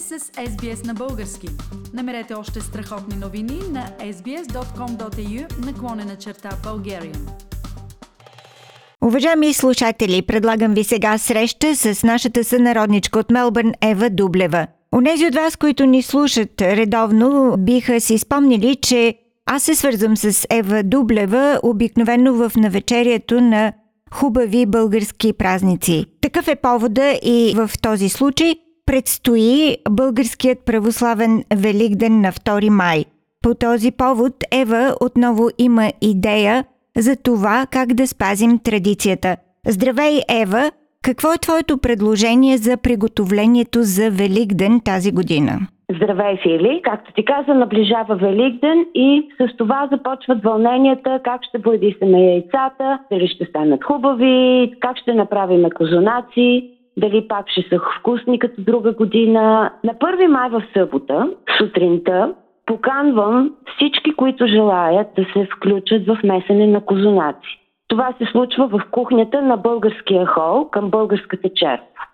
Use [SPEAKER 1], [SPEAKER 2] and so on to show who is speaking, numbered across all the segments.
[SPEAKER 1] сте с SBS на български. Намерете още страхотни новини на sbs.com.au наклонена черта Bulgarian.
[SPEAKER 2] Уважаеми слушатели, предлагам ви сега среща с нашата сънародничка от Мелбърн Ева Дублева. Онези от вас, които ни слушат редовно, биха си спомнили, че аз се свързвам с Ева Дублева обикновено в навечерието на хубави български празници. Такъв е повода и в този случай предстои българският православен Великден на 2 май. По този повод Ева отново има идея за това как да спазим традицията. Здравей, Ева! Какво е твоето предложение за приготовлението за Великден тази година?
[SPEAKER 3] Здравей, Фили! Както ти каза, наближава Великден и с това започват вълненията как ще боядисаме яйцата, дали ще станат хубави, как ще направим козунаци, дали пак ще са вкусни като друга година. На 1 май в събота, сутринта, поканвам всички, които желаят да се включат в месене на козунаци. Това се случва в кухнята на българския хол към българската черква.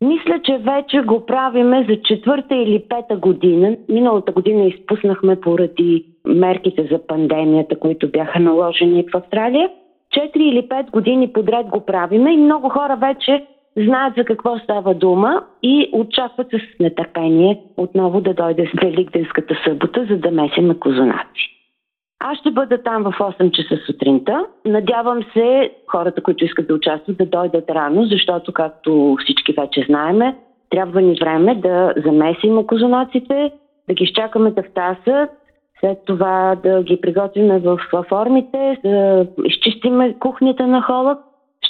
[SPEAKER 3] Мисля, че вече го правиме за четвърта или пета година. Миналата година изпуснахме поради мерките за пандемията, които бяха наложени в Австралия. Четири или пет години подред го правиме и много хора вече знаят за какво става дума и очакват с нетърпение отново да дойде с Великденската събота, за да месим козунаци. Аз ще бъда там в 8 часа сутринта. Надявам се хората, които искат да участват, да дойдат рано, защото, както всички вече знаеме, трябва ни време да замесим козунаците, да ги изчакаме да след това да ги приготвим в формите, да изчистим кухнята на хола.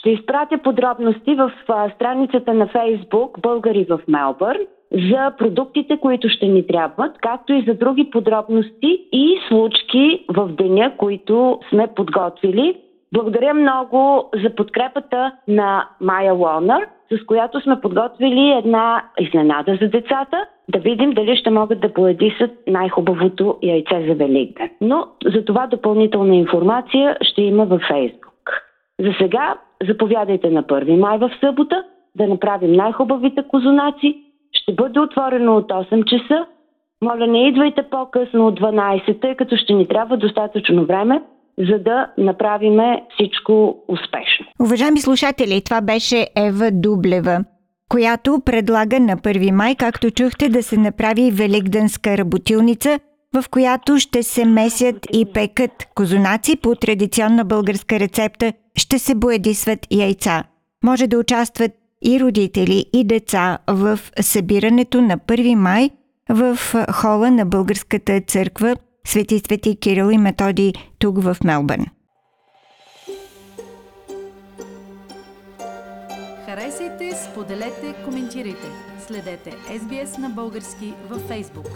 [SPEAKER 3] Ще изпратя подробности в страницата на Фейсбук Българи в Мелбърн за продуктите, които ще ни трябват, както и за други подробности и случки в деня, които сме подготвили. Благодаря много за подкрепата на Майя Лонър, с която сме подготвили една изненада за децата, да видим дали ще могат да поедисат най-хубавото яйце за Великден. Но за това допълнителна информация ще има във Фейсбук. За сега заповядайте на 1 май в събота да направим най-хубавите козунаци ще бъде отворено от 8 часа. Моля, не идвайте по-късно от 12, тъй като ще ни трябва достатъчно време, за да направиме всичко успешно.
[SPEAKER 2] Уважаеми слушатели, това беше Ева Дублева, която предлага на 1 май, както чухте, да се направи великденска работилница, в която ще се месят и пекат козунаци по традиционна българска рецепта, ще се боядисват яйца. Може да участват и родители и деца в събирането на 1 май в хола на Българската църква Свети Свети Кирил и Методи тук в Мелбърн.
[SPEAKER 1] Харесайте, споделете, коментирайте. Следете SBS на български във Facebook.